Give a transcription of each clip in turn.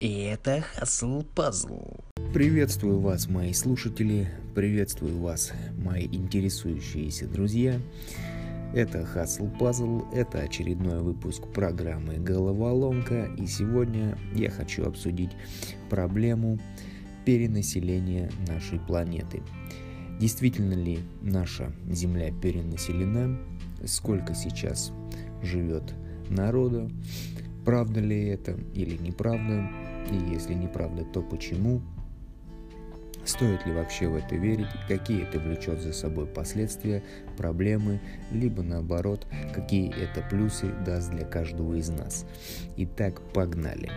И это Хасл Пазл. Приветствую вас, мои слушатели, приветствую вас, мои интересующиеся друзья. Это Хасл Пазл, это очередной выпуск программы «Головоломка», и сегодня я хочу обсудить проблему перенаселения нашей планеты. Действительно ли наша Земля перенаселена? Сколько сейчас живет народа? Правда ли это или неправда? И если неправда, то почему? Стоит ли вообще в это верить? Какие это влечет за собой последствия, проблемы, либо наоборот, какие это плюсы даст для каждого из нас? Итак, погнали!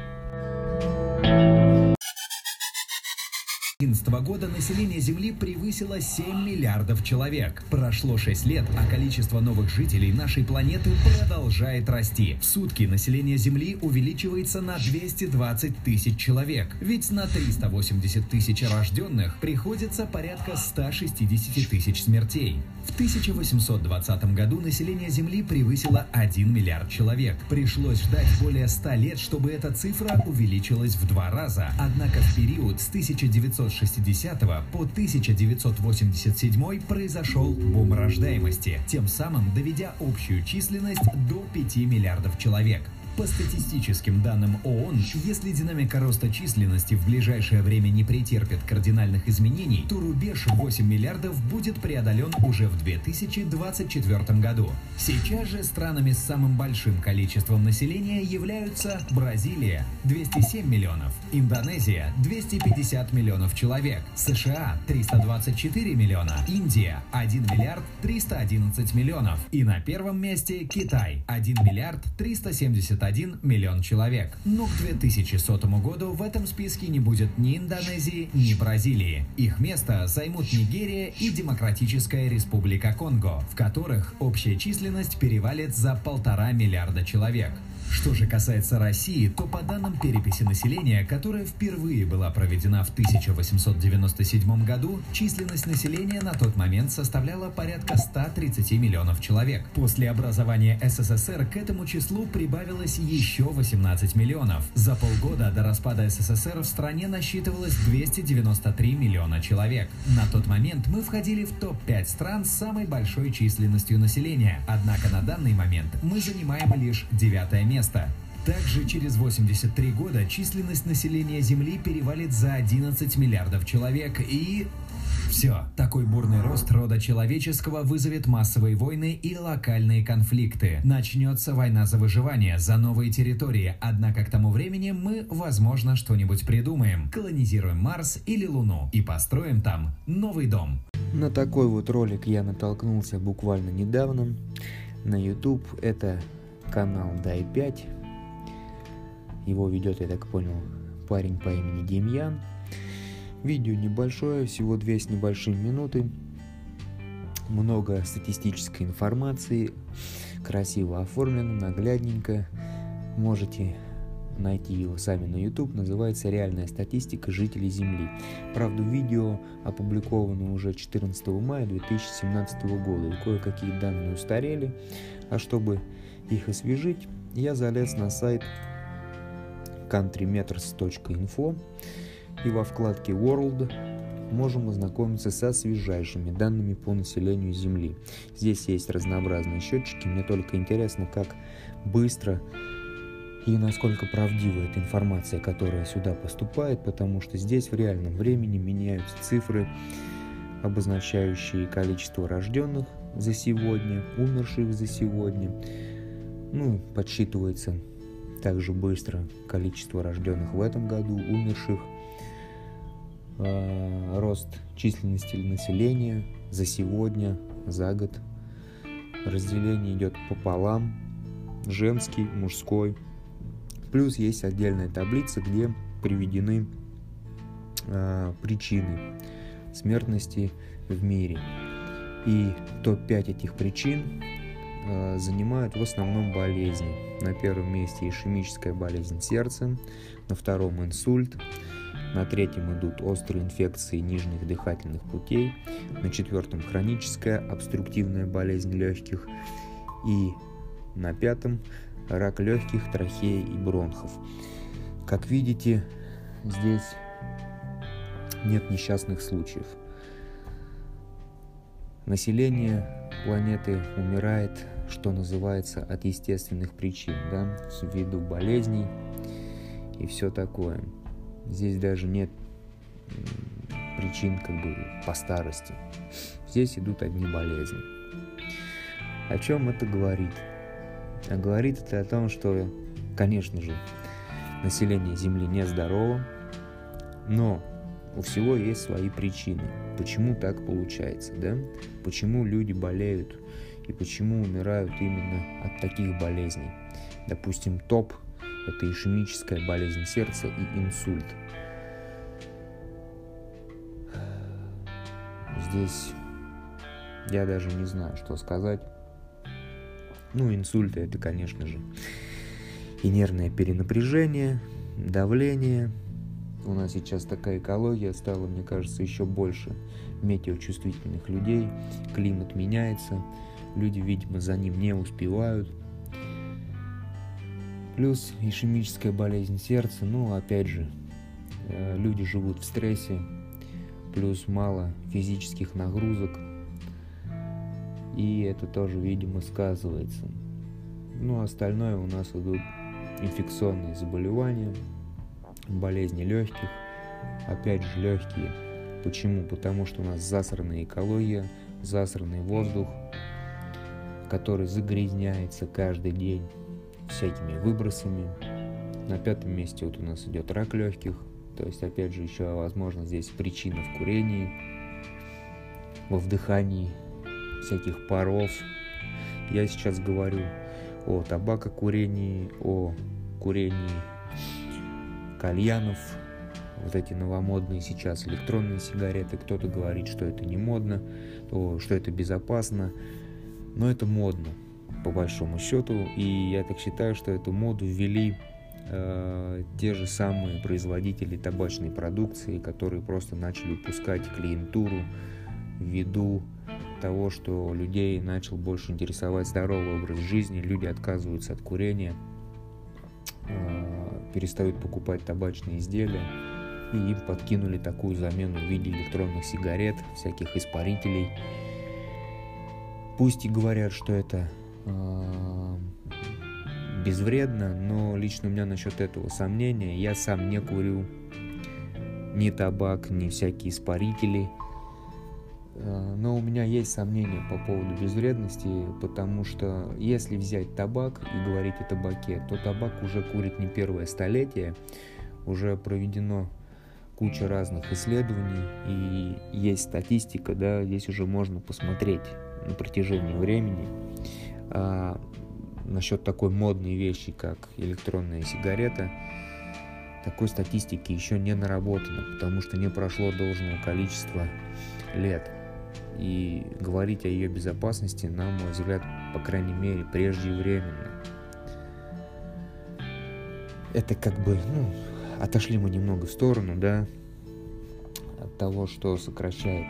2011 года население Земли превысило 7 миллиардов человек. Прошло 6 лет, а количество новых жителей нашей планеты продолжает расти. В сутки население Земли увеличивается на 220 тысяч человек. Ведь на 380 тысяч рожденных приходится порядка 160 тысяч смертей. В 1820 году население Земли превысило 1 миллиард человек. Пришлось ждать более 100 лет, чтобы эта цифра увеличилась в два раза. Однако в период с 1960 по 1987 произошел бум рождаемости, тем самым доведя общую численность до 5 миллиардов человек. По статистическим данным ООН, если динамика роста численности в ближайшее время не претерпит кардинальных изменений, то рубеж 8 миллиардов будет преодолен уже в 2024 году. Сейчас же странами с самым большим количеством населения являются Бразилия – 207 миллионов, Индонезия – 250 миллионов человек, США – 324 миллиона, Индия – 1 миллиард 311 миллионов и на первом месте Китай – 1 миллиард 370 21 миллион человек. Но к 2100 году в этом списке не будет ни Индонезии, ни Бразилии. Их место займут Нигерия и Демократическая Республика Конго, в которых общая численность перевалит за полтора миллиарда человек. Что же касается России, то по данным переписи населения, которая впервые была проведена в 1897 году, численность населения на тот момент составляла порядка 130 миллионов человек. После образования СССР к этому числу прибавилось еще 18 миллионов. За полгода до распада СССР в стране насчитывалось 293 миллиона человек. На тот момент мы входили в топ-5 стран с самой большой численностью населения, однако на данный момент мы занимаем лишь девятое место место. Также через 83 года численность населения Земли перевалит за 11 миллиардов человек и... Все, такой бурный рост рода человеческого вызовет массовые войны и локальные конфликты. Начнется война за выживание, за новые территории, однако к тому времени мы, возможно, что-нибудь придумаем. Колонизируем Марс или Луну и построим там новый дом. На такой вот ролик я натолкнулся буквально недавно на YouTube. Это канал Дай 5. Его ведет, я так понял, парень по имени Демьян. Видео небольшое, всего две с небольшим минуты. Много статистической информации, красиво оформлено, наглядненько. Можете найти его сами на YouTube, называется «Реальная статистика жителей Земли». Правда, видео опубликовано уже 14 мая 2017 года, и кое-какие данные устарели, а чтобы их освежить, я залез на сайт countrymeters.info и во вкладке World можем ознакомиться со свежайшими данными по населению Земли. Здесь есть разнообразные счетчики, мне только интересно, как быстро и насколько правдива эта информация, которая сюда поступает, потому что здесь в реальном времени меняются цифры, обозначающие количество рожденных за сегодня, умерших за сегодня, ну, подсчитывается также быстро количество рожденных в этом году, умерших, э, рост численности населения за сегодня, за год. Разделение идет пополам, женский, мужской. Плюс есть отдельная таблица, где приведены э, причины смертности в мире. И топ-5 этих причин занимают в основном болезни. На первом месте ишемическая болезнь сердца, на втором инсульт, на третьем идут острые инфекции нижних дыхательных путей, на четвертом хроническая обструктивная болезнь легких и на пятом рак легких, трахеи и бронхов. Как видите, здесь нет несчастных случаев. Население планеты умирает, что называется, от естественных причин, да, ввиду болезней и все такое. Здесь даже нет причин как бы по старости. Здесь идут одни болезни. О чем это говорит? А говорит это о том, что, конечно же, население Земли нездорово, но у всего есть свои причины. Почему так получается, да? Почему люди болеют и почему умирают именно от таких болезней? Допустим, топ – это ишемическая болезнь сердца и инсульт. Здесь я даже не знаю, что сказать. Ну, инсульты это, конечно же, и нервное перенапряжение, давление. У нас сейчас такая экология стала, мне кажется, еще больше метеочувствительных людей. Климат меняется, люди, видимо, за ним не успевают. Плюс ишемическая болезнь сердца, ну, опять же, э, люди живут в стрессе, плюс мало физических нагрузок, и это тоже, видимо, сказывается. Ну, остальное у нас идут инфекционные заболевания, болезни легких, опять же легкие. Почему? Потому что у нас засранная экология, засранный воздух, который загрязняется каждый день всякими выбросами. На пятом месте вот у нас идет рак легких, то есть опять же еще возможно здесь причина в курении, во вдыхании всяких паров. Я сейчас говорю о табакокурении, о курении кальянов, вот эти новомодные сейчас электронные сигареты. Кто-то говорит, что это не модно, то, что это безопасно, но это модно по большому счету. И я так считаю, что эту моду ввели э, те же самые производители табачной продукции, которые просто начали выпускать клиентуру ввиду того, что людей начал больше интересовать здоровый образ жизни, люди отказываются от курения, а, перестают покупать табачные изделия, и им подкинули такую замену в виде электронных сигарет, всяких испарителей. Пусть и говорят, что это э, безвредно, но лично у меня насчет этого сомнения. Я сам не курю ни табак, ни всякие испарители – Э, но у меня есть сомнения по поводу безвредности, потому что если взять табак и говорить о табаке, то табак уже курит не первое столетие, уже проведено куча разных исследований и есть статистика, да, здесь уже можно посмотреть на протяжении времени. А насчет такой модной вещи, как электронная сигарета, такой статистики еще не наработано, потому что не прошло должного количества лет. И говорить о ее безопасности, на мой взгляд, по крайней мере, преждевременно. Это как бы, ну, отошли мы немного в сторону, да, от того, что сокращает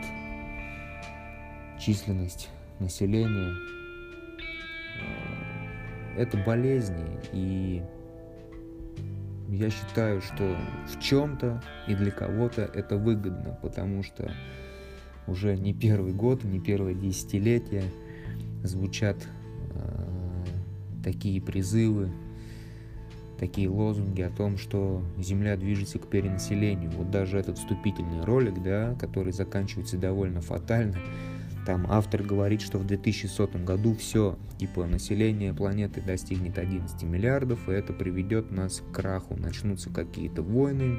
численность населения. Это болезни, и я считаю, что в чем-то и для кого-то это выгодно, потому что уже не первый год, не первое десятилетие звучат э, такие призывы, такие лозунги о том, что Земля движется к перенаселению. Вот даже этот вступительный ролик, да, который заканчивается довольно фатально, там автор говорит, что в 2100 году все, типа население планеты достигнет 11 миллиардов, и это приведет нас к краху, начнутся какие-то войны,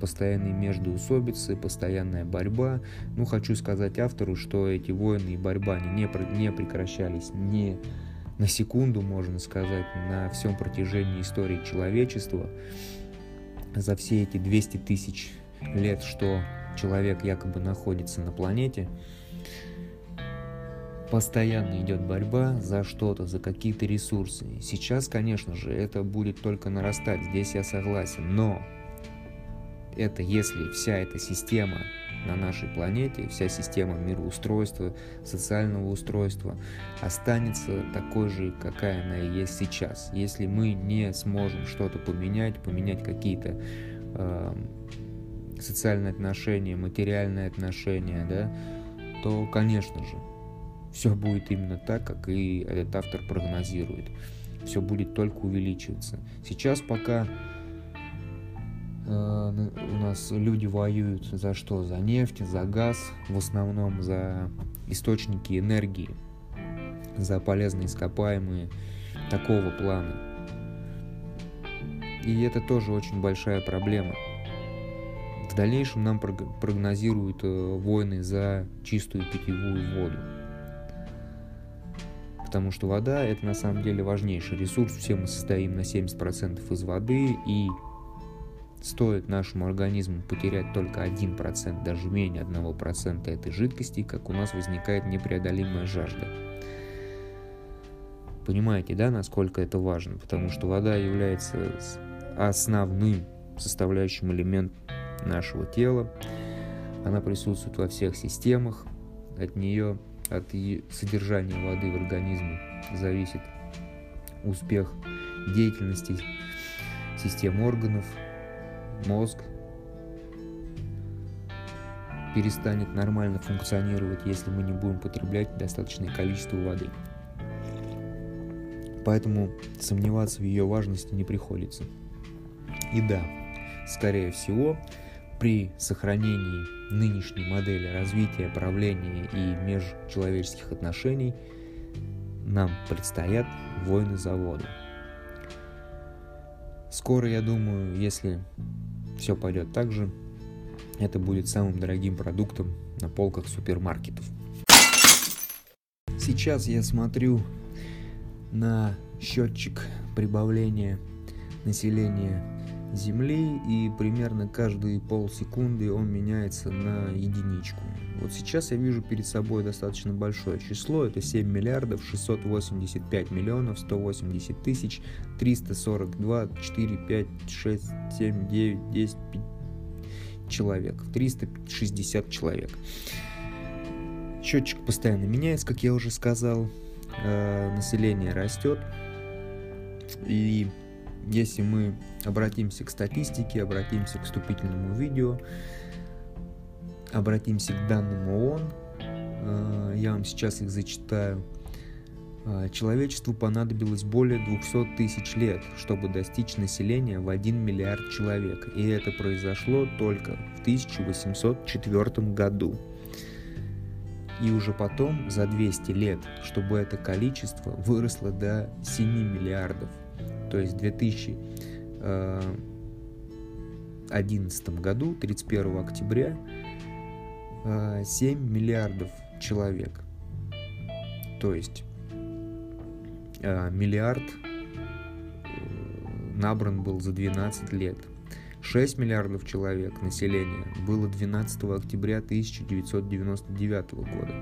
постоянные междоусобицы, постоянная борьба. Ну, хочу сказать автору, что эти войны и борьба они не, не прекращались не на секунду, можно сказать, на всем протяжении истории человечества. За все эти 200 тысяч лет, что человек якобы находится на планете, постоянно идет борьба за что-то, за какие-то ресурсы. Сейчас, конечно же, это будет только нарастать, здесь я согласен, но это если вся эта система на нашей планете, вся система мироустройства, социального устройства останется такой же, какая она и есть сейчас. Если мы не сможем что-то поменять, поменять какие-то э, социальные отношения, материальные отношения, да, то, конечно же, все будет именно так, как и этот автор прогнозирует. Все будет только увеличиваться. Сейчас пока э, у нас люди воюют за что? За нефть, за газ, в основном за источники энергии, за полезные ископаемые такого плана. И это тоже очень большая проблема. В дальнейшем нам прогнозируют э, войны за чистую питьевую воду потому что вода это на самом деле важнейший ресурс. Все мы состоим на 70% из воды, и стоит нашему организму потерять только 1%, даже менее 1% этой жидкости, как у нас возникает непреодолимая жажда. Понимаете, да, насколько это важно? Потому что вода является основным составляющим элементом нашего тела. Она присутствует во всех системах. От нее от содержания воды в организме зависит успех деятельности систем органов, мозг перестанет нормально функционировать, если мы не будем потреблять достаточное количество воды. Поэтому сомневаться в ее важности не приходится. И да, скорее всего, при сохранении нынешней модели развития, правления и межчеловеческих отношений нам предстоят войны за воду. Скоро, я думаю, если все пойдет так же, это будет самым дорогим продуктом на полках супермаркетов. Сейчас я смотрю на счетчик прибавления населения Земли, и примерно каждые полсекунды он меняется на единичку. Вот сейчас я вижу перед собой достаточно большое число, это 7 миллиардов 685 миллионов 180 тысяч 342 4 5 6 7 9 10 5 человек, 360 человек. Счетчик постоянно меняется, как я уже сказал, э, население растет, и если мы обратимся к статистике, обратимся к вступительному видео, обратимся к данным ООН, э, я вам сейчас их зачитаю. Э, человечеству понадобилось более 200 тысяч лет, чтобы достичь населения в 1 миллиард человек, и это произошло только в 1804 году. И уже потом, за 200 лет, чтобы это количество выросло до 7 миллиардов то есть в 2011 э, году, 31 октября, 7 э, миллиардов человек. То есть э, миллиард набран был за 12 лет. 6 миллиардов человек населения было 12 октября 1999 года.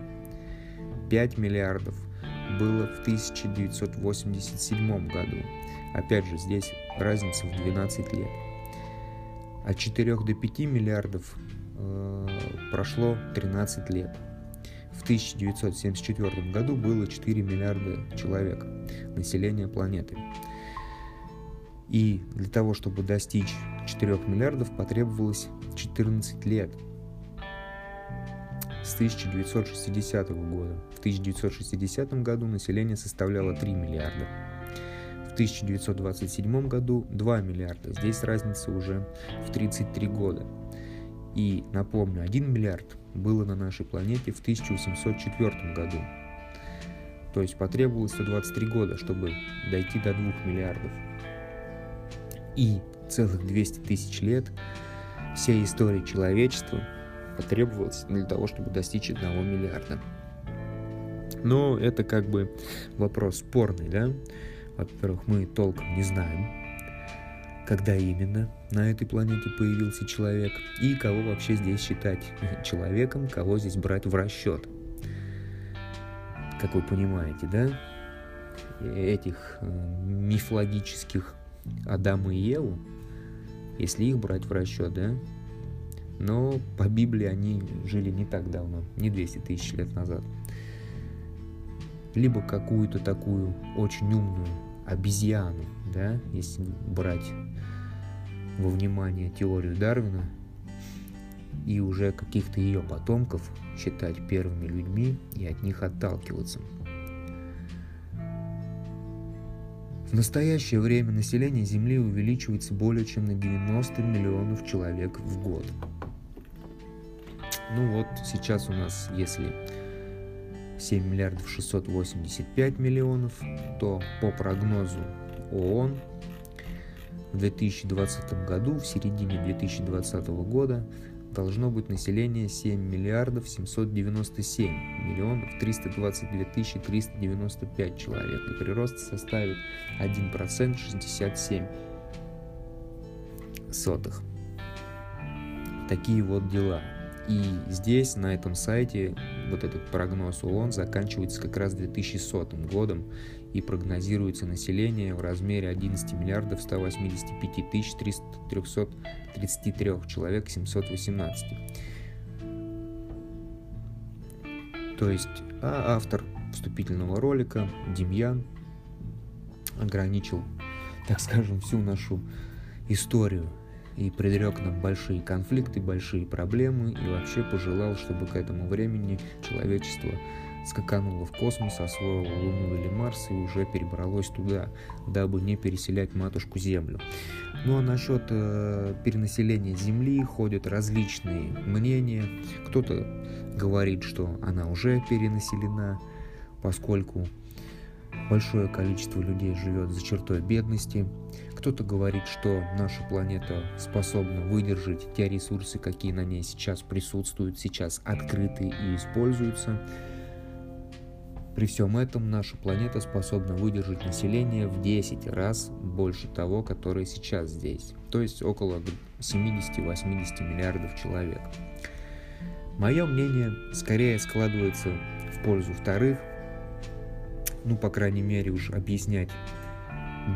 5 миллиардов было в 1987 году. Опять же, здесь разница в 12 лет. От 4 до 5 миллиардов э, прошло 13 лет. В 1974 году было 4 миллиарда человек, населения планеты. И для того, чтобы достичь 4 миллиардов, потребовалось 14 лет. С 1960 года. В 1960 году население составляло 3 миллиарда. 1927 году 2 миллиарда. Здесь разница уже в 33 года. И напомню, 1 миллиард было на нашей планете в 1804 году. То есть потребовалось 123 года, чтобы дойти до 2 миллиардов. И целых 200 тысяч лет всей истории человечества потребовалось для того, чтобы достичь 1 миллиарда. Но это как бы вопрос спорный, да? Во-первых, мы толком не знаем, когда именно на этой планете появился человек и кого вообще здесь считать человеком, кого здесь брать в расчет. Как вы понимаете, да? Этих э, мифологических Адама и Еву, если их брать в расчет, да, Но по Библии они жили не так давно, не 200 тысяч лет назад. Либо какую-то такую очень умную обезьяну, да, если брать во внимание теорию Дарвина, и уже каких-то ее потомков считать первыми людьми и от них отталкиваться. В настоящее время население Земли увеличивается более чем на 90 миллионов человек в год. Ну вот сейчас у нас, если 7 миллиардов 685 миллионов, то по прогнозу ООН в 2020 году, в середине 2020 года, должно быть население 7 миллиардов 797 миллионов 322 тысячи 395 человек, и прирост составит 1% 67 сотых. Такие вот дела. И здесь, на этом сайте, вот этот прогноз ООН заканчивается как раз 2100 годом, и прогнозируется население в размере 11 миллиардов 185 тысяч 333 человек 718. То есть а автор вступительного ролика Демьян ограничил, так скажем, всю нашу историю и предрек нам большие конфликты, большие проблемы и вообще пожелал, чтобы к этому времени человечество скакануло в космос, освоило Луну или Марс и уже перебралось туда, дабы не переселять матушку Землю. Ну а насчет э, перенаселения Земли ходят различные мнения. Кто-то говорит, что она уже перенаселена, поскольку большое количество людей живет за чертой бедности. Кто-то говорит, что наша планета способна выдержать те ресурсы, какие на ней сейчас присутствуют, сейчас открыты и используются. При всем этом наша планета способна выдержать население в 10 раз больше того, которое сейчас здесь, то есть около 70-80 миллиардов человек. Мое мнение скорее складывается в пользу вторых, ну, по крайней мере, уж объяснять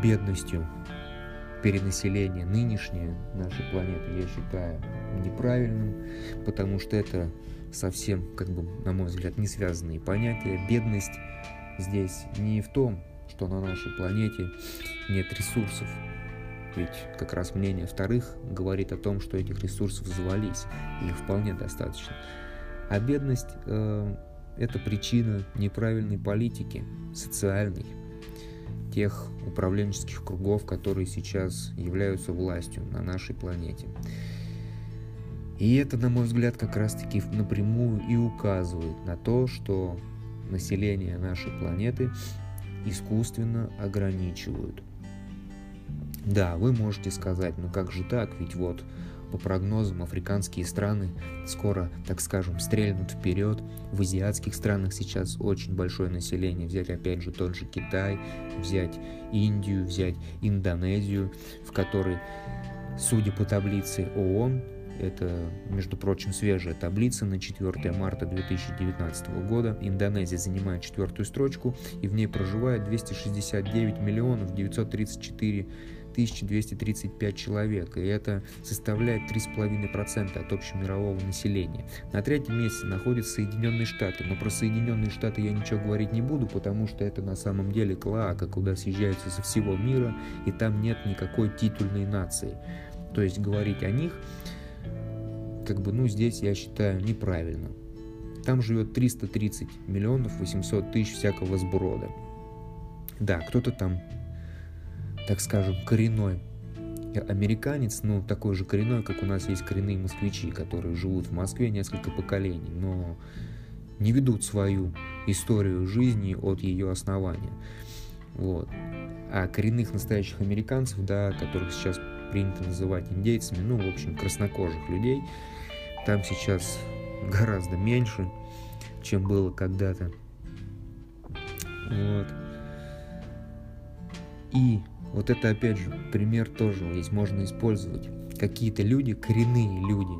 бедностью перенаселения нынешнее нашей планеты я считаю неправильным, потому что это совсем, как бы, на мой взгляд, не связанные понятия. Бедность здесь не в том, что на нашей планете нет ресурсов. Ведь как раз мнение вторых говорит о том, что этих ресурсов завались, и их вполне достаточно. А бедность э, это причина неправильной политики, социальной, тех управленческих кругов, которые сейчас являются властью на нашей планете. И это, на мой взгляд, как раз-таки напрямую и указывает на то, что население нашей планеты искусственно ограничивают. Да, вы можете сказать, ну как же так, ведь вот по прогнозам африканские страны скоро, так скажем, стрельнут вперед. В азиатских странах сейчас очень большое население. Взять опять же тот же Китай, взять Индию, взять Индонезию, в которой, судя по таблице ООН, это, между прочим, свежая таблица на 4 марта 2019 года. Индонезия занимает четвертую строчку, и в ней проживает 269 миллионов 934 1235 человек, и это составляет 3,5% от общемирового населения. На третьем месте находятся Соединенные Штаты, но про Соединенные Штаты я ничего говорить не буду, потому что это на самом деле клоака, куда съезжаются со всего мира, и там нет никакой титульной нации. То есть говорить о них как бы, ну, здесь я считаю неправильно. Там живет 330 миллионов 800 тысяч всякого сброда. Да, кто-то там, так скажем, коренной американец, ну, такой же коренной, как у нас есть коренные москвичи, которые живут в Москве несколько поколений, но не ведут свою историю жизни от ее основания. Вот. А коренных настоящих американцев, да, которых сейчас принято называть индейцами, ну, в общем, краснокожих людей, там сейчас гораздо меньше, чем было когда-то. Вот. И вот это опять же пример тоже здесь можно использовать. Какие-то люди, коренные люди,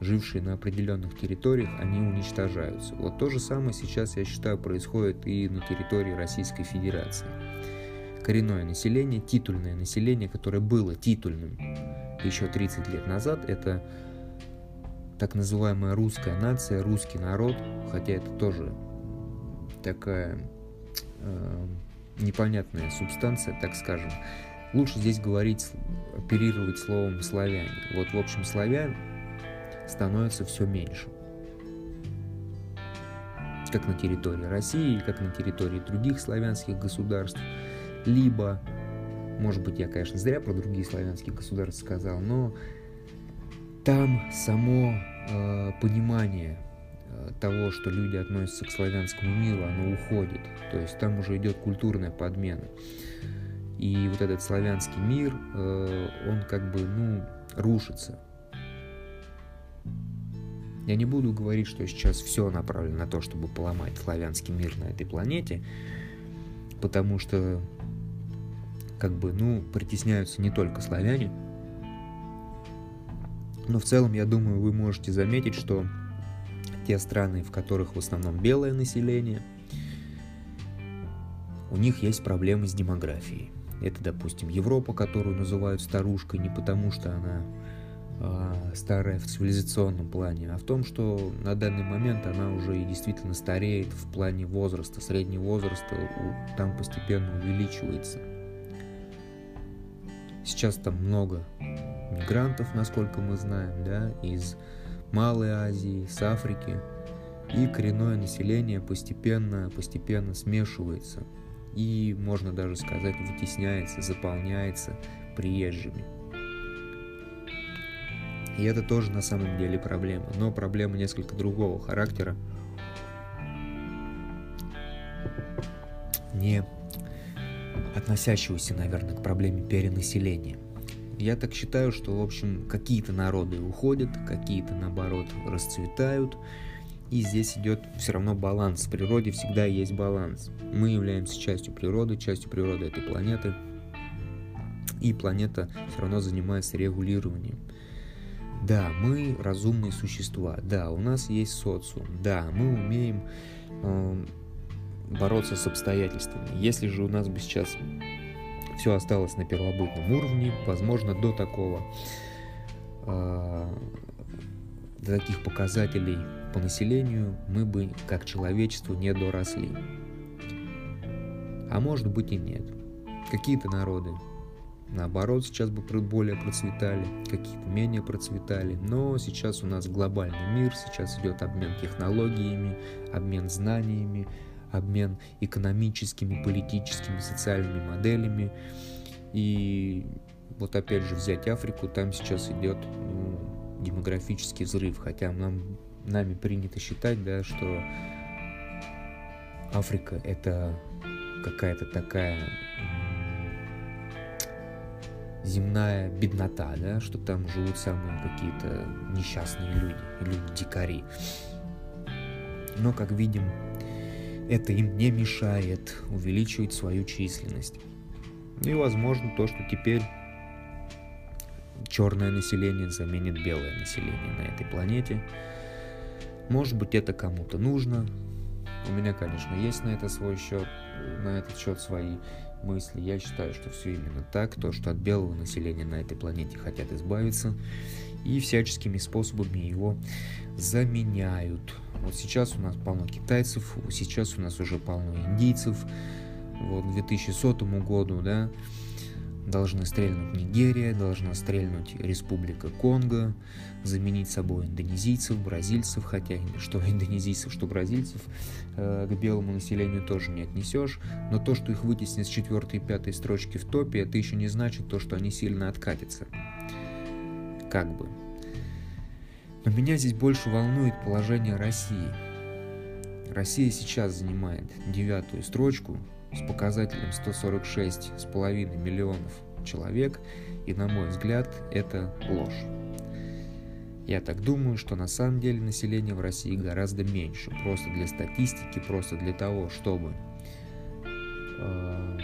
жившие на определенных территориях, они уничтожаются. Вот то же самое сейчас, я считаю, происходит и на территории Российской Федерации. Коренное население, титульное население, которое было титульным еще 30 лет назад, это так называемая русская нация, русский народ, хотя это тоже такая э, непонятная субстанция, так скажем. Лучше здесь говорить, оперировать словом славяне. Вот, в общем, славян становится все меньше. Как на территории России, как на территории других славянских государств. Либо, может быть, я, конечно, зря про другие славянские государства сказал, но там само э, понимание того, что люди относятся к славянскому миру, оно уходит. То есть там уже идет культурная подмена. И вот этот славянский мир, э, он как бы, ну, рушится. Я не буду говорить, что сейчас все направлено на то, чтобы поломать славянский мир на этой планете, потому что, как бы, ну, притесняются не только славяне, но в целом, я думаю, вы можете заметить, что те страны, в которых в основном белое население, у них есть проблемы с демографией. Это, допустим, Европа, которую называют старушкой не потому, что она э, старая в цивилизационном плане, а в том, что на данный момент она уже и действительно стареет в плане возраста, средний возраст у, там постепенно увеличивается. Сейчас там много мигрантов, насколько мы знаем, да, из Малой Азии, с Африки. И коренное население постепенно, постепенно смешивается. И, можно даже сказать, вытесняется, заполняется приезжими. И это тоже на самом деле проблема. Но проблема несколько другого характера. Не относящегося, наверное, к проблеме перенаселения. Я так считаю, что, в общем, какие-то народы уходят, какие-то, наоборот, расцветают. И здесь идет все равно баланс. В природе всегда есть баланс. Мы являемся частью природы, частью природы этой планеты. И планета все равно занимается регулированием. Да, мы разумные существа. Да, у нас есть социум. Да, мы умеем э, бороться с обстоятельствами. Если же у нас бы сейчас все осталось на первобытном уровне, возможно, до такого, э, до таких показателей по населению мы бы как человечество не доросли. А может быть и нет. Какие-то народы, наоборот, сейчас бы более процветали, какие-то менее процветали. Но сейчас у нас глобальный мир, сейчас идет обмен технологиями, обмен знаниями, обмен экономическими, политическими, социальными моделями. И вот опять же взять Африку, там сейчас идет ну, демографический взрыв, хотя нам, нами принято считать, да, что Африка это какая-то такая земная беднота, да, что там живут самые какие-то несчастные люди, люди-дикари. Но, как видим, это им не мешает увеличивать свою численность. И возможно то, что теперь черное население заменит белое население на этой планете. Может быть это кому-то нужно. У меня, конечно, есть на это свой счет, на этот счет свои мысли. Я считаю, что все именно так. То, что от белого населения на этой планете хотят избавиться и всяческими способами его заменяют. Вот сейчас у нас полно китайцев, сейчас у нас уже полно индийцев. Вот к 2100 году, да, должны стрельнуть Нигерия, должна стрельнуть Республика Конго, заменить собой индонезийцев, бразильцев, хотя что индонезийцев, что бразильцев э, к белому населению тоже не отнесешь, но то, что их вытеснят с четвертой и пятой строчки в топе, это еще не значит то, что они сильно откатятся. Как бы. Но меня здесь больше волнует положение России. Россия сейчас занимает девятую строчку с показателем 146,5 миллионов человек, и на мой взгляд это ложь. Я так думаю, что на самом деле население в России гораздо меньше, просто для статистики, просто для того, чтобы э,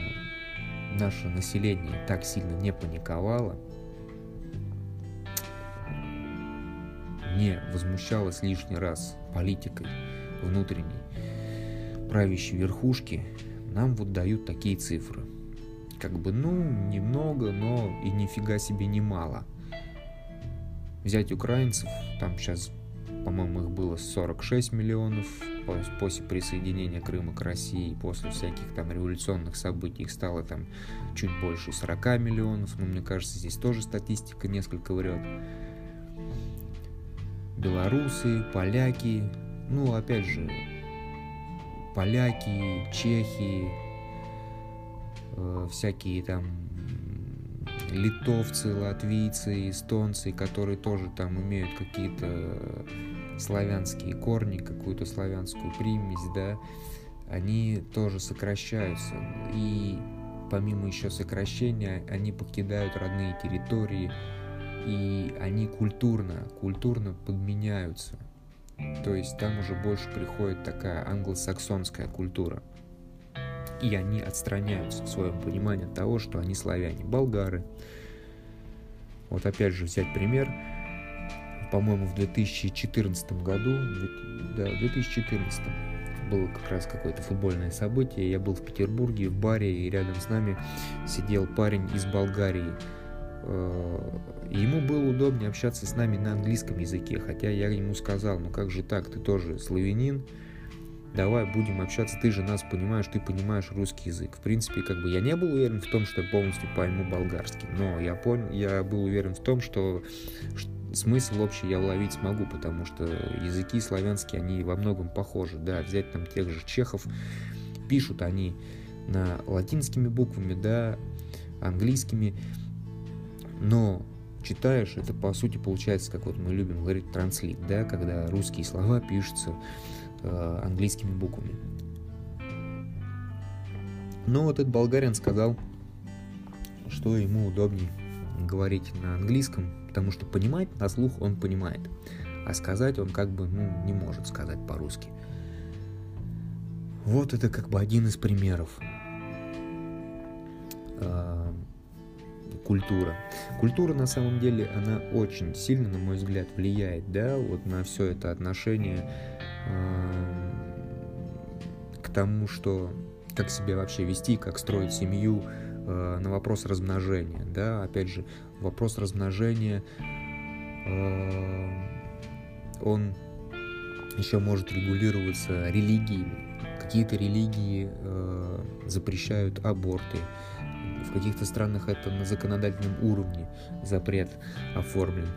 наше население так сильно не паниковало, не возмущалась лишний раз политикой внутренней правящей верхушки, нам вот дают такие цифры. Как бы, ну, немного, но и нифига себе не мало. Взять украинцев, там сейчас по-моему, их было 46 миллионов после присоединения Крыма к России, после всяких там революционных событий их стало там чуть больше 40 миллионов, но мне кажется, здесь тоже статистика несколько врет. Белорусы, поляки, ну, опять же, поляки, чехи, э, всякие там литовцы, латвийцы, эстонцы, которые тоже там имеют какие-то славянские корни, какую-то славянскую примесь, да, они тоже сокращаются. И помимо еще сокращения, они покидают родные территории, и они культурно, культурно подменяются. То есть там уже больше приходит такая англосаксонская культура. И они отстраняются в своем понимании от того, что они славяне, болгары. Вот опять же взять пример. По-моему, в 2014 году, да, в 2014 было как раз какое-то футбольное событие. Я был в Петербурге, в баре, и рядом с нами сидел парень из Болгарии. Э, ему было удобнее общаться с нами на английском языке, хотя я ему сказал, ну как же так, ты тоже славянин, давай будем общаться, ты же нас понимаешь, ты понимаешь русский язык. В принципе, как бы я не был уверен в том, что полностью пойму болгарский, но я понял, я был уверен в том, что смысл общий я уловить смогу, потому что языки славянские, они во многом похожи, да, взять там тех же чехов, пишут они на латинскими буквами, да, английскими, но читаешь, это по сути получается, как вот мы любим говорить, транслит, да, когда русские слова пишутся э, английскими буквами. Но вот этот болгарин сказал, что ему удобнее говорить на английском, потому что понимать на слух он понимает, а сказать он как бы ну, не может сказать по-русски. Вот это как бы один из примеров. Культура. Культура на самом деле, она очень сильно, на мой взгляд, влияет, да, вот на все это отношение э, к тому, что как себя вообще вести, как строить семью, э, на вопрос размножения, да, опять же, вопрос размножения, э, он еще может регулироваться религиями. Какие-то религии э, запрещают аборты, в каких-то странах это на законодательном уровне запрет оформлен.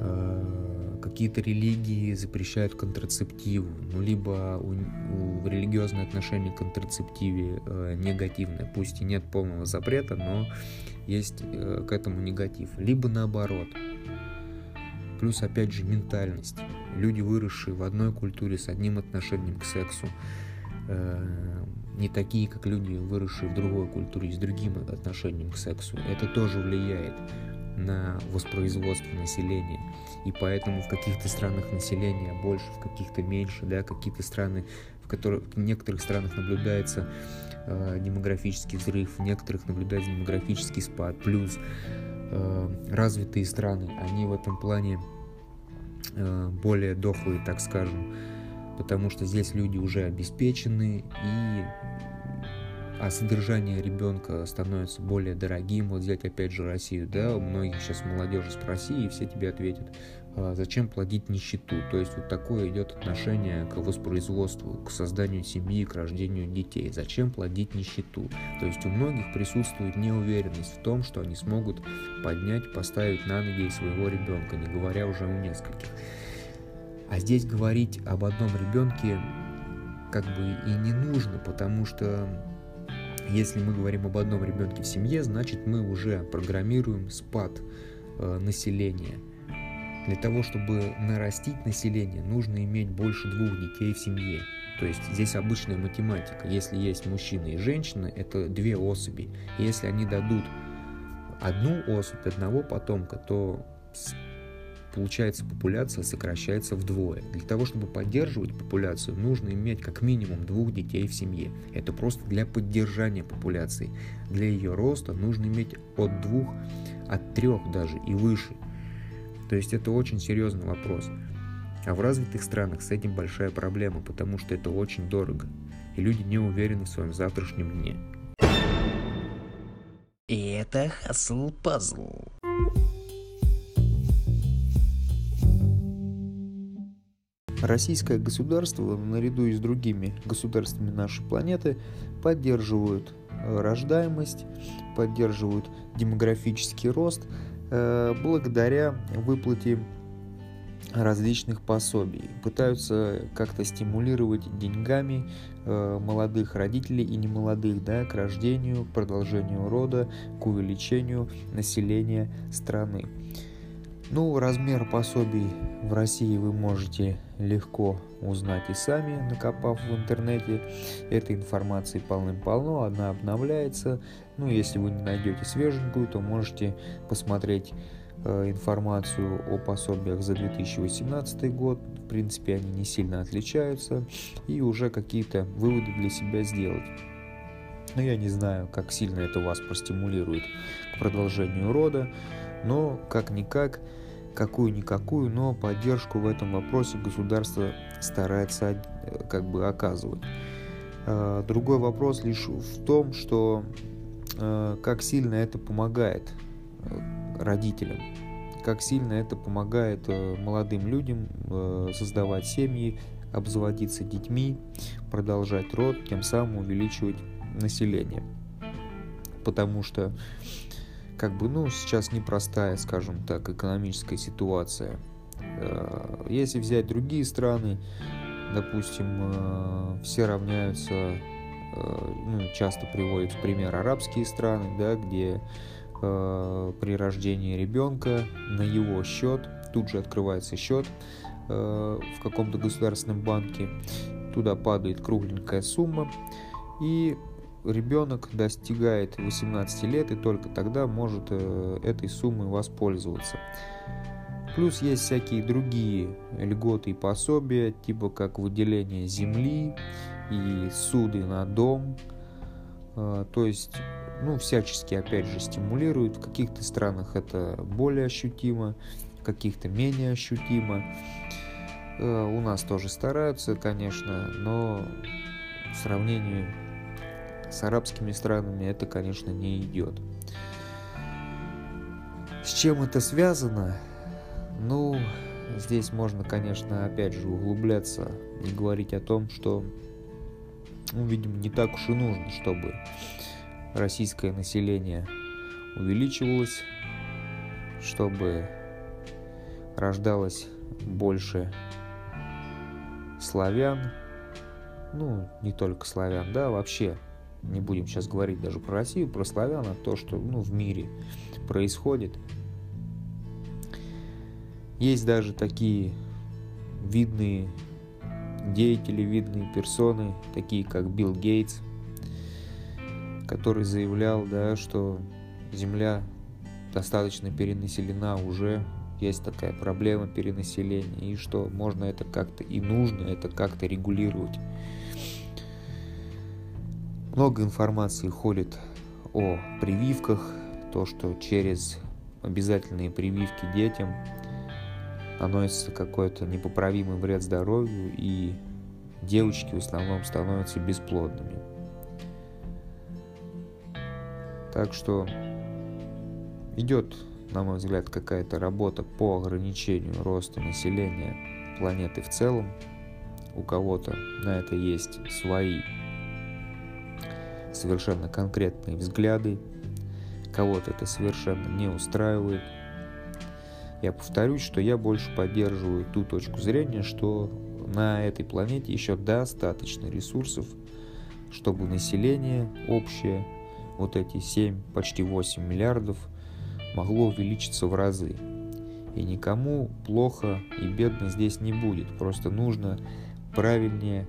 Э, какие-то религии запрещают контрацептиву, ну, либо у, у религиозное отношение к контрацептиве э, негативное. Пусть и нет полного запрета, но есть э, к этому негатив. Либо наоборот. Плюс, опять же, ментальность. Люди, выросшие в одной культуре с одним отношением к сексу, э, не такие, как люди, выросшие в другой культуре с другим отношением к сексу. Это тоже влияет на воспроизводство населения. И поэтому в каких-то странах населения больше, в каких-то меньше, да, какие-то страны, в которых в некоторых странах наблюдается э, демографический взрыв, в некоторых наблюдается демографический спад. Плюс э, развитые страны, они в этом плане э, более дохлые, так скажем, потому что здесь люди уже обеспечены и а содержание ребенка становится более дорогим. Вот взять опять же Россию, да, у многих сейчас молодежи спроси, и все тебе ответят, а зачем плодить нищету. То есть вот такое идет отношение к воспроизводству, к созданию семьи, к рождению детей. Зачем плодить нищету? То есть у многих присутствует неуверенность в том, что они смогут поднять, поставить на ноги своего ребенка, не говоря уже о нескольких. А здесь говорить об одном ребенке как бы и не нужно, потому что если мы говорим об одном ребенке в семье, значит мы уже программируем спад э, населения. Для того, чтобы нарастить население, нужно иметь больше двух детей в семье. То есть здесь обычная математика. Если есть мужчина и женщина, это две особи. если они дадут одну особь, одного потомка, то получается популяция сокращается вдвое. Для того, чтобы поддерживать популяцию, нужно иметь как минимум двух детей в семье. Это просто для поддержания популяции. Для ее роста нужно иметь от двух, от трех даже и выше. То есть это очень серьезный вопрос. А в развитых странах с этим большая проблема, потому что это очень дорого. И люди не уверены в своем завтрашнем дне. И это Хасл Российское государство, наряду и с другими государствами нашей планеты, поддерживают э, рождаемость, поддерживают демографический рост э, благодаря выплате различных пособий. Пытаются как-то стимулировать деньгами э, молодых родителей и немолодых да, к рождению, к продолжению рода, к увеличению населения страны. Ну, размер пособий в России вы можете легко узнать и сами, накопав в интернете. Этой информации полным-полно, она обновляется. Ну, если вы не найдете свеженькую, то можете посмотреть э, информацию о пособиях за 2018 год. В принципе, они не сильно отличаются. И уже какие-то выводы для себя сделать. Но я не знаю, как сильно это вас простимулирует к продолжению рода. Но, как-никак, какую-никакую, но поддержку в этом вопросе государство старается э, как бы оказывать. А, другой вопрос лишь в том, что э, как сильно это помогает э, родителям, как сильно это помогает молодым людям создавать семьи, обзаводиться детьми, продолжать род, тем самым увеличивать население. Потому что как бы, ну, сейчас непростая, скажем так, экономическая ситуация. Э, если взять другие страны, допустим, э, все равняются, э, ну, часто приводят в пример арабские страны, да, где при рождении ребенка на его счет тут же открывается счет в каком-то государственном банке, туда падает кругленькая сумма, и ребенок достигает 18 лет и только тогда может э, этой суммой воспользоваться. Плюс есть всякие другие льготы и пособия, типа как выделение земли и суды на дом. Э, то есть, ну, всячески, опять же, стимулируют. В каких-то странах это более ощутимо, в каких-то менее ощутимо. Э, у нас тоже стараются, конечно, но в сравнении с арабскими странами это, конечно, не идет. С чем это связано? Ну, здесь можно, конечно, опять же углубляться и говорить о том, что, ну, видимо, не так уж и нужно, чтобы российское население увеличивалось, чтобы рождалось больше славян, ну, не только славян, да, вообще не будем сейчас говорить даже про Россию, про славян, а то, что ну, в мире происходит. Есть даже такие видные деятели, видные персоны, такие как Билл Гейтс, который заявлял, да, что Земля достаточно перенаселена уже, есть такая проблема перенаселения, и что можно это как-то и нужно это как-то регулировать. Много информации ходит о прививках, то, что через обязательные прививки детям наносится какой-то непоправимый вред здоровью, и девочки в основном становятся бесплодными. Так что идет, на мой взгляд, какая-то работа по ограничению роста населения планеты в целом. У кого-то на это есть свои совершенно конкретные взгляды, кого-то это совершенно не устраивает. Я повторюсь, что я больше поддерживаю ту точку зрения, что на этой планете еще достаточно ресурсов, чтобы население общее, вот эти 7, почти 8 миллиардов, могло увеличиться в разы. И никому плохо и бедно здесь не будет. Просто нужно правильнее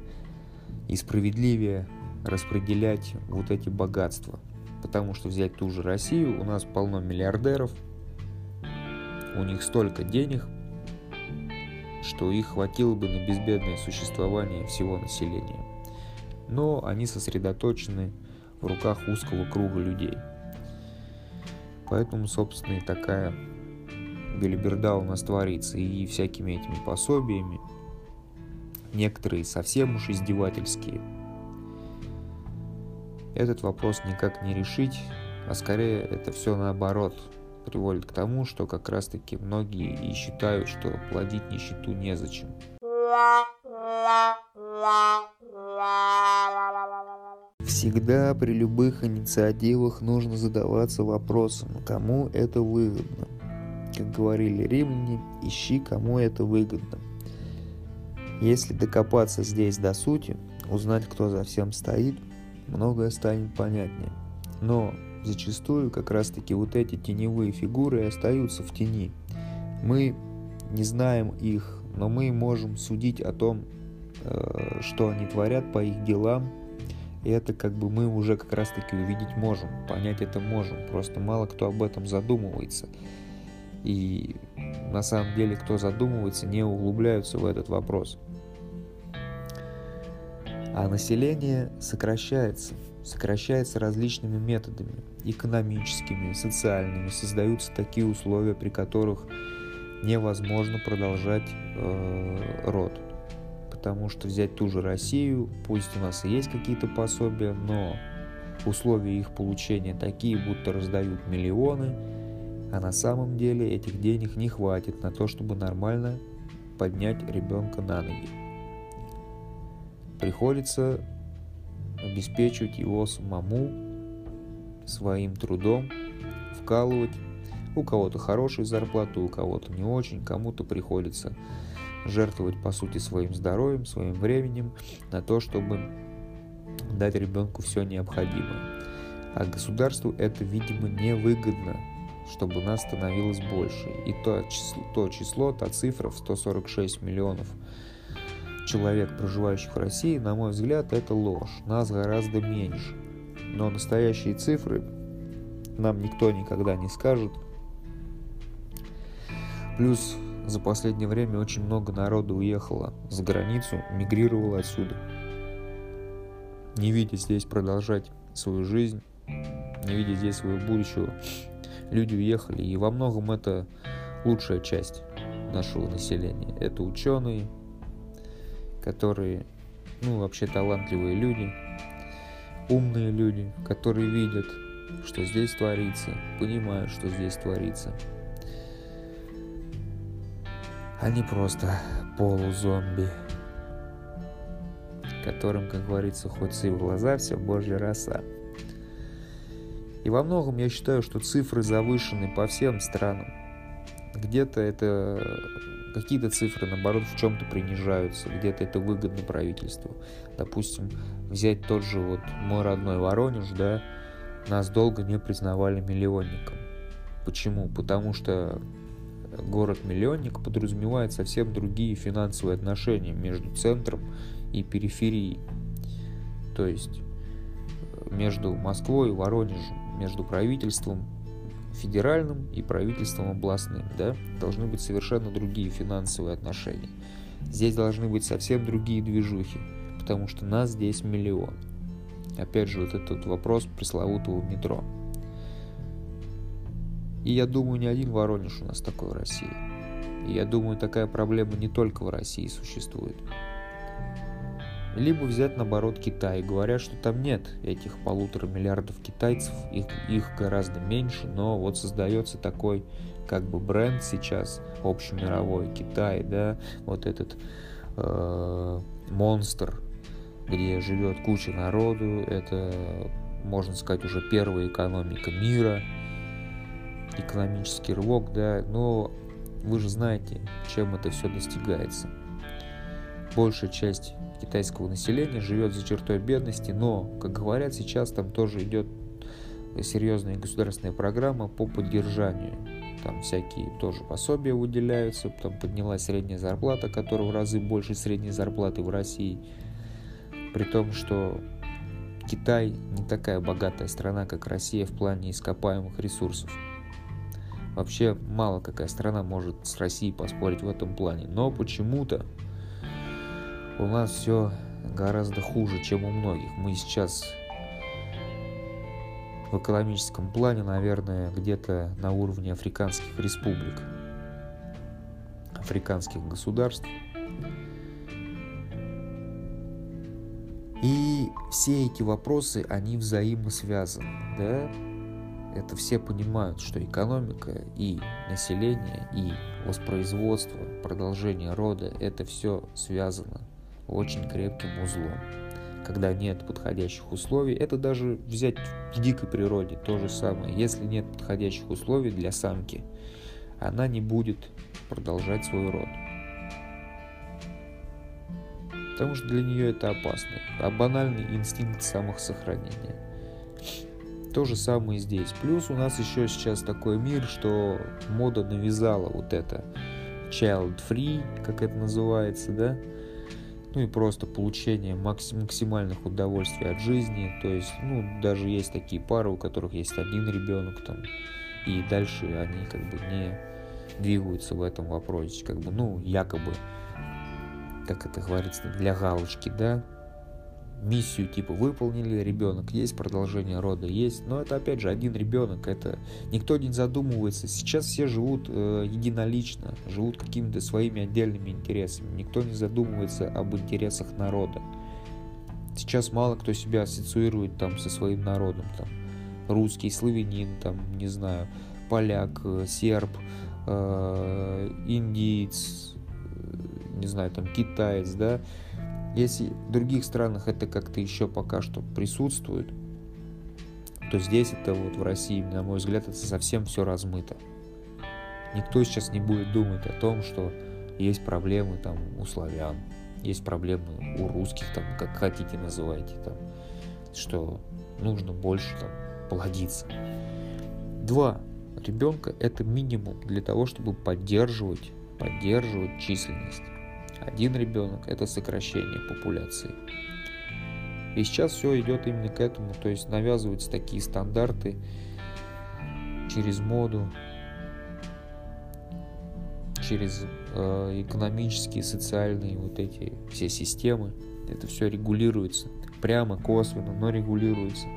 и справедливее распределять вот эти богатства. Потому что взять ту же Россию, у нас полно миллиардеров, у них столько денег, что их хватило бы на безбедное существование всего населения. Но они сосредоточены в руках узкого круга людей. Поэтому, собственно, и такая белиберда у нас творится. И всякими этими пособиями, некоторые совсем уж издевательские – этот вопрос никак не решить, а скорее это все наоборот приводит к тому, что как раз таки многие и считают, что плодить нищету незачем. Всегда при любых инициативах нужно задаваться вопросом, кому это выгодно. Как говорили римляне, ищи, кому это выгодно. Если докопаться здесь до сути, узнать, кто за всем стоит, многое станет понятнее. Но зачастую как раз-таки вот эти теневые фигуры остаются в тени. Мы не знаем их, но мы можем судить о том, э, что они творят по их делам, и это как бы мы уже как раз-таки увидеть можем, понять это можем. Просто мало кто об этом задумывается. И на самом деле, кто задумывается, не углубляются в этот вопрос. А население сокращается. Сокращается различными методами. Экономическими, социальными. Создаются такие условия, при которых невозможно продолжать э, род потому что взять ту же Россию, пусть у нас и есть какие-то пособия, но условия их получения такие, будто раздают миллионы, а на самом деле этих денег не хватит на то, чтобы нормально поднять ребенка на ноги. Приходится обеспечивать его самому своим трудом, вкалывать. У кого-то хорошие зарплаты, у кого-то не очень, кому-то приходится жертвовать, по сути, своим здоровьем, своим временем на то, чтобы дать ребенку все необходимое. А государству это, видимо, невыгодно, чтобы нас становилось больше. И то число, то число, та цифра в 146 миллионов человек, проживающих в России, на мой взгляд, это ложь. Нас гораздо меньше. Но настоящие цифры нам никто никогда не скажет. Плюс за последнее время очень много народу уехало за границу, мигрировало отсюда. Не видя здесь продолжать свою жизнь, не видя здесь своего будущего, люди уехали. И во многом это лучшая часть нашего населения. Это ученые, которые, ну, вообще талантливые люди, умные люди, которые видят, что здесь творится, понимают, что здесь творится – не просто полузомби, которым, как говорится, хоть и в глаза, все божья роса. И во многом я считаю, что цифры завышены по всем странам. Где-то это какие-то цифры, наоборот, в чем-то принижаются, где-то это выгодно правительству. Допустим, взять тот же вот мой родной Воронеж, да, нас долго не признавали миллионником. Почему? Потому что город-миллионник подразумевает совсем другие финансовые отношения между центром и периферией. То есть э, между Москвой и Воронежем, между правительством федеральным и правительством областным, да, должны быть совершенно другие финансовые отношения. Здесь должны быть совсем другие движухи, потому что нас здесь миллион. Опять же, вот этот вопрос пресловутого метро. И я думаю, не один Воронеж у нас такой в России. И я думаю, такая проблема не только в России существует. Либо взять наоборот Китай. Говорят, что там нет этих полутора миллиардов китайцев, их, их гораздо меньше, но вот создается такой как бы бренд сейчас общемировой Китай, да, вот этот э, монстр, где живет куча народу, это, можно сказать, уже первая экономика мира, экономический рывок, да, но вы же знаете, чем это все достигается. Большая часть китайского населения живет за чертой бедности, но, как говорят, сейчас там тоже идет серьезная государственная программа по поддержанию. Там всякие тоже пособия выделяются, там поднялась средняя зарплата, которая в разы больше средней зарплаты в России. При том, что Китай не такая богатая страна, как Россия в плане ископаемых ресурсов. Вообще мало какая страна может с Россией поспорить в этом плане. Но почему-то у нас все гораздо хуже, чем у многих. Мы сейчас в экономическом плане, наверное, где-то на уровне африканских республик, африканских государств. И все эти вопросы, они взаимно связаны, да? это все понимают, что экономика и население, и воспроизводство, продолжение рода, это все связано очень крепким узлом. Когда нет подходящих условий, это даже взять в дикой природе то же самое. Если нет подходящих условий для самки, она не будет продолжать свой род. Потому что для нее это опасно. А банальный инстинкт самосохранения. То же самое и здесь. Плюс у нас еще сейчас такой мир, что мода навязала вот это child free, как это называется, да? Ну и просто получение максимальных удовольствий от жизни. То есть, ну, даже есть такие пары, у которых есть один ребенок там, и дальше они как бы не двигаются в этом вопросе, как бы, ну, якобы, как это говорится, для галочки, да, миссию типа выполнили, ребенок есть, продолжение рода есть, но это опять же один ребенок, это никто не задумывается. Сейчас все живут э, единолично, живут какими-то своими отдельными интересами, никто не задумывается об интересах народа. Сейчас мало кто себя ассоциирует там со своим народом, там русский, славянин, там не знаю, поляк, э, серб, э, индиец, э, не знаю, там китаец, да, если в других странах это как-то еще пока что присутствует, то здесь это вот в России, на мой взгляд, это совсем все размыто. Никто сейчас не будет думать о том, что есть проблемы там у славян, есть проблемы у русских, там, как хотите называйте, там, что нужно больше там плодиться. Два ребенка это минимум для того, чтобы поддерживать, поддерживать численность. Один ребенок – это сокращение популяции. И сейчас все идет именно к этому, то есть навязываются такие стандарты через моду, через э, экономические, социальные вот эти все системы. Это все регулируется прямо, косвенно, но регулируется.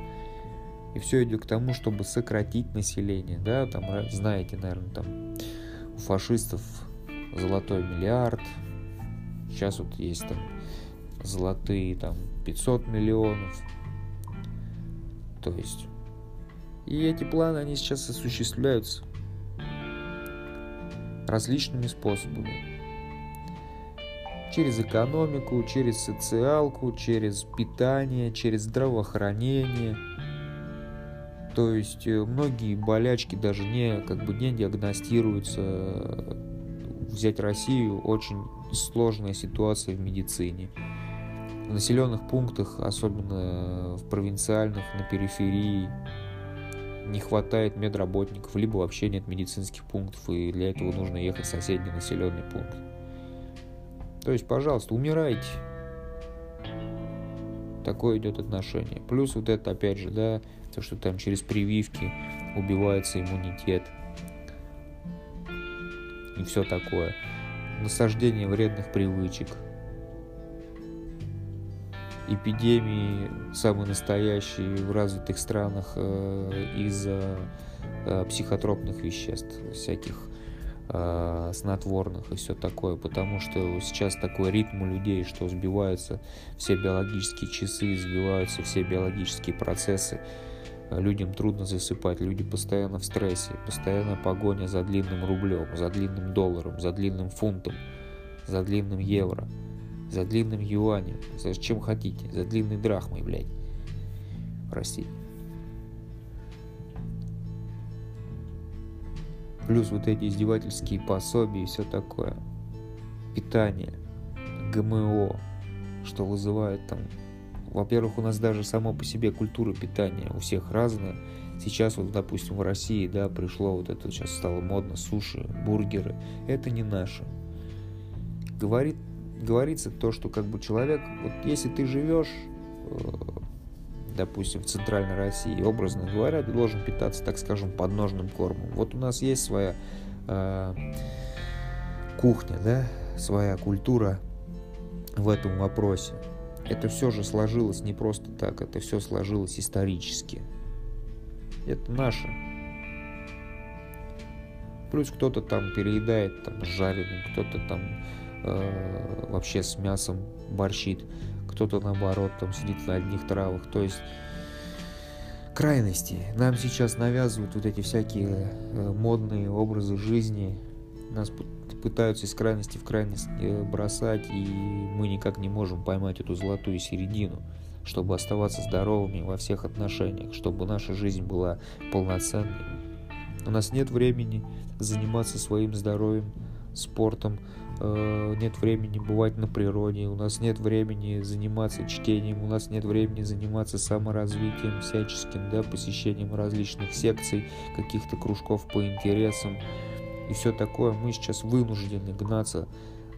И все идет к тому, чтобы сократить население, да, там, знаете, наверное, там у фашистов золотой миллиард, Сейчас вот есть там золотые там 500 миллионов. То есть и эти планы, они сейчас осуществляются различными способами. Через экономику, через социалку, через питание, через здравоохранение. То есть э, многие болячки даже не, как бы не диагностируются. Взять Россию очень сложная ситуация в медицине. В населенных пунктах, особенно в провинциальных, на периферии, не хватает медработников, либо вообще нет медицинских пунктов, и для этого нужно ехать в соседний населенный пункт. То есть, пожалуйста, умирайте. Такое идет отношение. Плюс вот это, опять же, да, то, что там через прививки убивается иммунитет. И все такое насаждение вредных привычек, эпидемии самые настоящие в развитых странах э, из-за э, психотропных веществ, всяких э, снотворных и все такое, потому что сейчас такой ритм у людей, что сбиваются все биологические часы, сбиваются все биологические процессы, людям трудно засыпать, люди постоянно в стрессе, постоянно погоня за длинным рублем, за длинным долларом, за длинным фунтом, за длинным евро, за длинным юанем, за чем хотите, за длинной драхмой, блядь. Простите. Плюс вот эти издевательские пособия и все такое. Питание, ГМО, что вызывает там во-первых, у нас даже само по себе культура питания у всех разная. Сейчас вот, допустим, в России, да, пришло вот это, сейчас стало модно, суши, бургеры. Это не наше. Говорит, говорится то, что как бы человек, вот если ты живешь, э, допустим, в центральной России, образно говоря, ты должен питаться, так скажем, подножным кормом. Вот у нас есть своя э, кухня, да, своя культура в этом вопросе это все же сложилось не просто так, это все сложилось исторически. Это наше. Плюс кто-то там переедает там с жареным, кто-то там э, вообще с мясом борщит, кто-то наоборот там сидит на одних травах. То есть крайности. Нам сейчас навязывают вот эти всякие э, модные образы жизни. Нас пытаются из крайности в крайность э, бросать, и мы никак не можем поймать эту золотую середину, чтобы оставаться здоровыми во всех отношениях, чтобы наша жизнь была полноценной. У нас нет времени заниматься своим здоровьем, спортом, Э, нет времени бывать на природе, у нас нет времени заниматься чтением, у нас нет времени заниматься саморазвитием всяческим, да, посещением различных секций, каких-то кружков по интересам и все такое. Мы сейчас вынуждены гнаться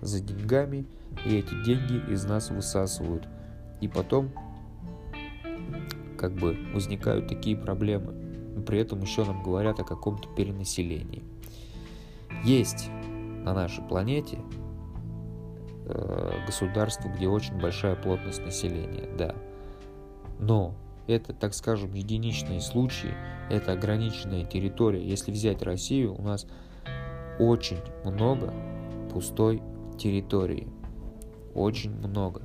за деньгами, и эти деньги из нас высасывают. И потом как бы возникают такие проблемы. При этом еще нам говорят о каком-то перенаселении. Есть на нашей планете э, государство, где очень большая плотность населения, да. Но это, так скажем, единичные случаи, это ограниченная территория. Если взять Россию, у нас очень много пустой территории. Очень много.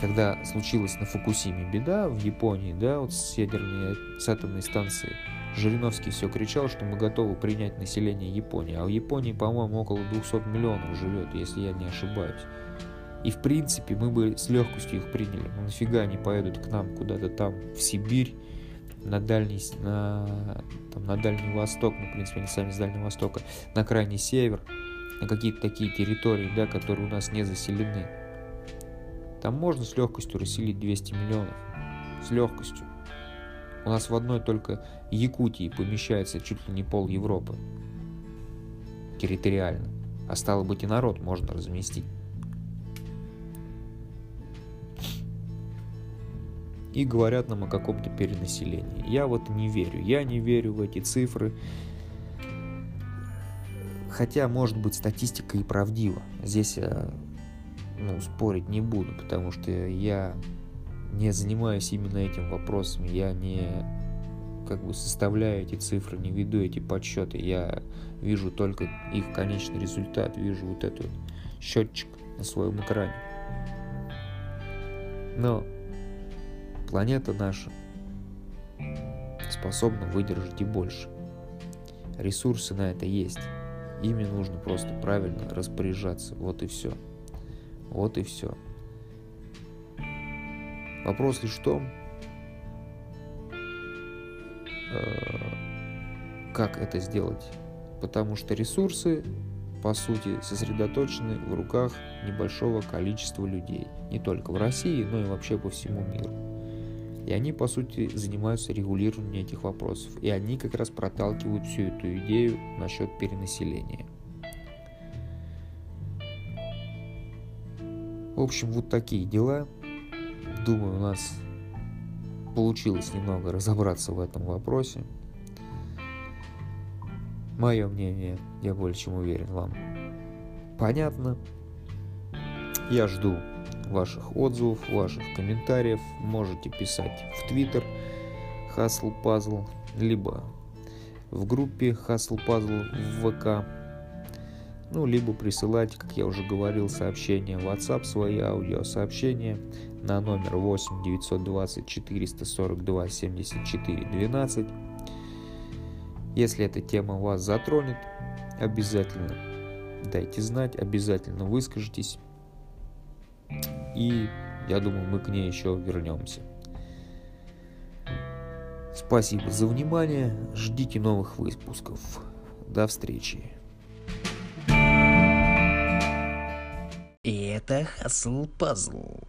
Когда случилась на Фукусиме беда в Японии, да, вот с ядерной, с атомной станцией, Жириновский все кричал, что мы готовы принять население Японии. А в Японии, по-моему, около 200 миллионов живет, если я не ошибаюсь. И в принципе мы бы с легкостью их приняли. Ну нафига они поедут к нам куда-то там, в Сибирь, на дальний, на, там, на Дальний Восток, ну, в принципе, они сами с Дальнего Востока, на крайний север, на какие-то такие территории, да, которые у нас не заселены. Там можно с легкостью расселить 200 миллионов. С легкостью. У нас в одной только Якутии помещается чуть ли не пол Европы. Территориально. А стало быть и народ можно разместить. И говорят нам о каком-то перенаселении. Я вот не верю. Я не верю в эти цифры. Хотя, может быть, статистика и правдива. Здесь я ну, спорить не буду, потому что я не занимаюсь именно этим вопросом, я не как бы составляю эти цифры, не веду эти подсчеты, я вижу только их конечный результат, вижу вот этот счетчик на своем экране. Но планета наша способна выдержать и больше. Ресурсы на это есть. Ими нужно просто правильно распоряжаться. Вот и все. Вот и все. Вопрос лишь в том, э, как это сделать. Потому что ресурсы, по сути, сосредоточены в руках небольшого количества людей. Не только в России, но и вообще по всему миру. И они, по сути, занимаются регулированием этих вопросов. И они как раз проталкивают всю эту идею насчет перенаселения. В общем, вот такие дела. Думаю, у нас получилось немного разобраться в этом вопросе. Мое мнение, я более чем уверен, вам понятно. Я жду ваших отзывов, ваших комментариев. Можете писать в Твиттер Hustle Puzzle, либо в группе Hustle Puzzle в ВК ну, либо присылать, как я уже говорил, сообщения в WhatsApp, свои аудиосообщения на номер 8 920 442 74 12. Если эта тема вас затронет, обязательно дайте знать, обязательно выскажитесь. И я думаю, мы к ней еще вернемся. Спасибо за внимание. Ждите новых выпусков. До встречи. И это Hustle Puzzle.